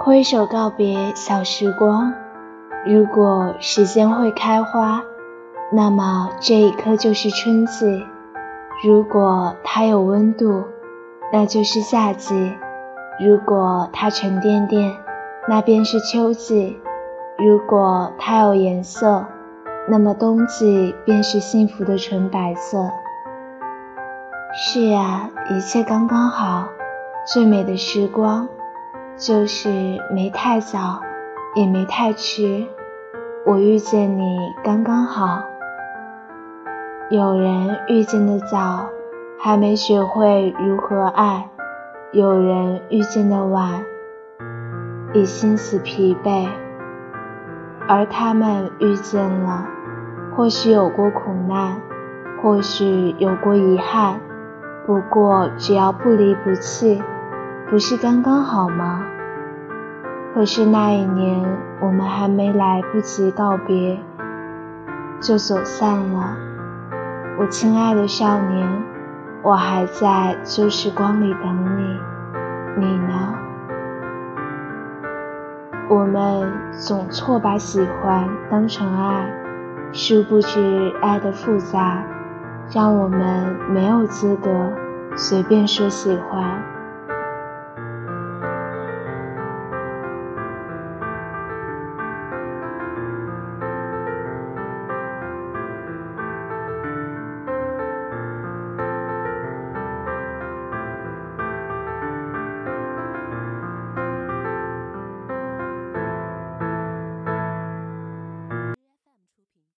挥手告别小时光。如果时间会开花，那么这一刻就是春季；如果它有温度，那就是夏季；如果它沉甸甸，那便是秋季；如果它有颜色，那么冬季便是幸福的纯白色。是呀，一切刚刚好，最美的时光，就是没太早，也没太迟。我遇见你刚刚好。有人遇见的早，还没学会如何爱；有人遇见的晚，已心死疲惫。而他们遇见了，或许有过苦难，或许有过遗憾，不过只要不离不弃，不是刚刚好吗？可是那一年，我们还没来不及告别，就走散了。我亲爱的少年，我还在旧时光里等你，你呢？我们总错把喜欢当成爱，殊不知爱的复杂，让我们没有资格随便说喜欢。